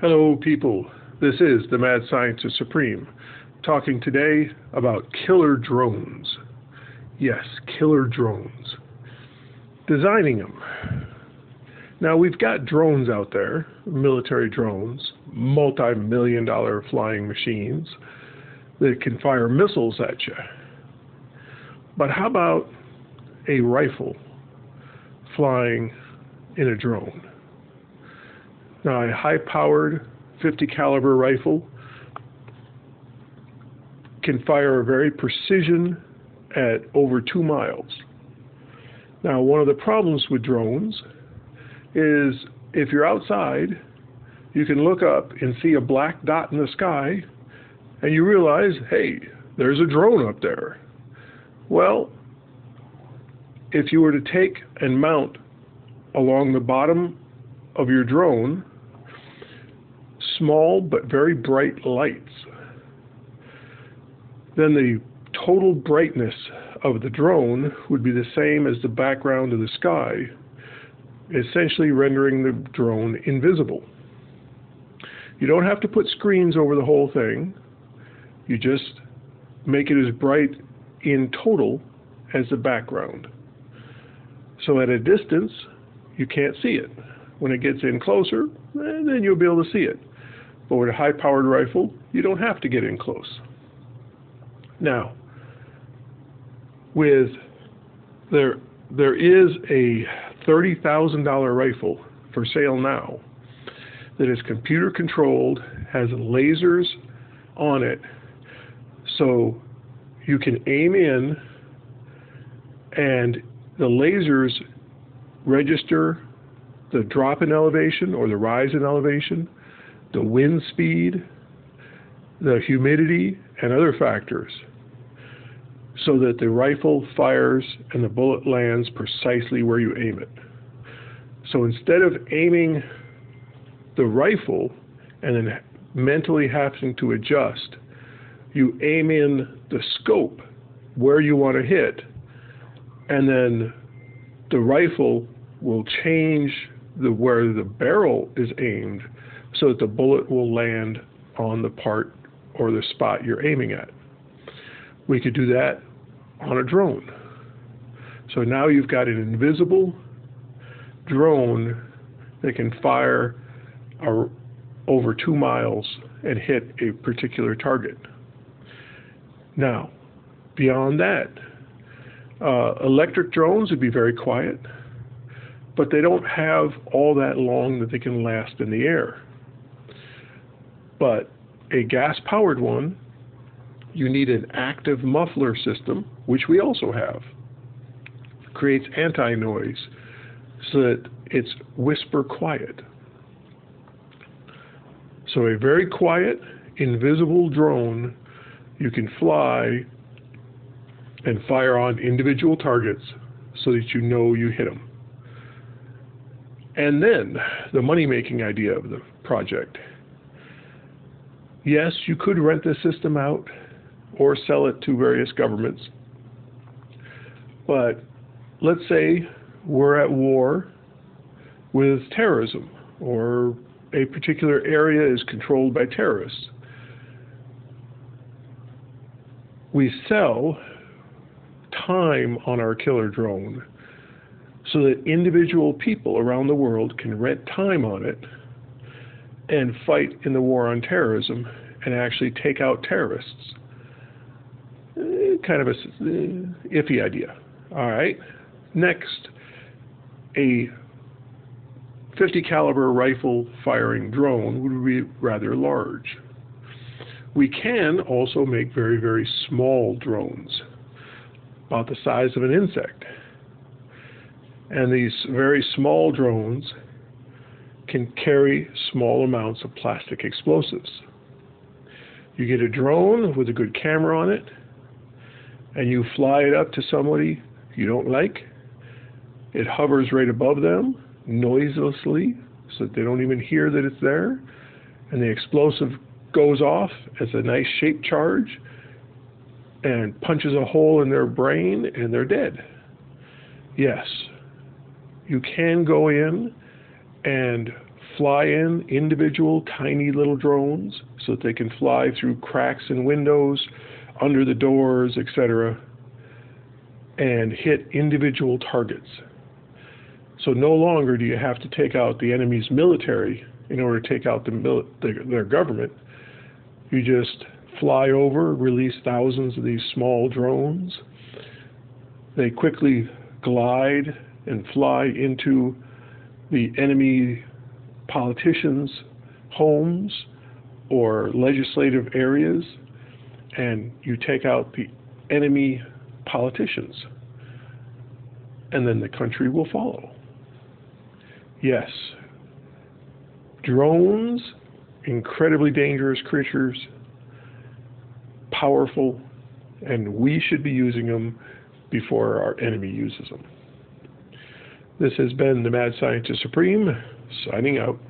Hello, people. This is the Mad Scientist Supreme, talking today about killer drones. Yes, killer drones. Designing them. Now, we've got drones out there, military drones, multi million dollar flying machines that can fire missiles at you. But how about a rifle flying in a drone? A high-powered 50 caliber rifle can fire a very precision at over two miles. Now, one of the problems with drones is if you're outside, you can look up and see a black dot in the sky, and you realize, hey, there's a drone up there. Well, if you were to take and mount along the bottom of your drone small but very bright lights, then the total brightness of the drone would be the same as the background of the sky, essentially rendering the drone invisible. You don't have to put screens over the whole thing. You just make it as bright in total as the background. So at a distance, you can't see it. When it gets in closer, eh, then you'll be able to see it. But with a high powered rifle, you don't have to get in close. Now, with there there is a $30,000 rifle for sale now that is computer controlled, has lasers on it, so you can aim in and the lasers register the drop in elevation or the rise in elevation, the wind speed, the humidity, and other factors so that the rifle fires and the bullet lands precisely where you aim it. So instead of aiming the rifle and then mentally having to adjust, you aim in the scope where you want to hit, and then the rifle will change the where the barrel is aimed so that the bullet will land on the part or the spot you're aiming at. We could do that on a drone. So now you've got an invisible drone that can fire a, over two miles and hit a particular target. Now, beyond that, uh, electric drones would be very quiet, but they don't have all that long that they can last in the air. But a gas powered one, you need an active muffler system, which we also have. creates anti noise so that it's whisper quiet. So, a very quiet, invisible drone you can fly and fire on individual targets so that you know you hit them. And then the money making idea of the project. Yes, you could rent the system out or sell it to various governments. But let's say we're at war with terrorism or a particular area is controlled by terrorists. We sell time on our killer drone so that individual people around the world can rent time on it and fight in the war on terrorism and actually take out terrorists. Kind of a iffy idea. All right. Next, a 50 caliber rifle firing drone would be rather large. We can also make very, very small drones, about the size of an insect. And these very small drones can carry small amounts of plastic explosives. You get a drone with a good camera on it, and you fly it up to somebody you don't like. It hovers right above them, noiselessly, so that they don't even hear that it's there. And the explosive goes off as a nice shaped charge and punches a hole in their brain, and they're dead. Yes, you can go in and fly in individual tiny little drones so that they can fly through cracks in windows, under the doors, etc., and hit individual targets. So no longer do you have to take out the enemy's military in order to take out the mil- their, their government. You just fly over, release thousands of these small drones. They quickly glide and fly into the enemy politicians' homes or legislative areas, and you take out the enemy politicians, and then the country will follow. Yes, drones, incredibly dangerous creatures, powerful, and we should be using them before our enemy uses them. This has been the Mad Scientist Supreme, signing out.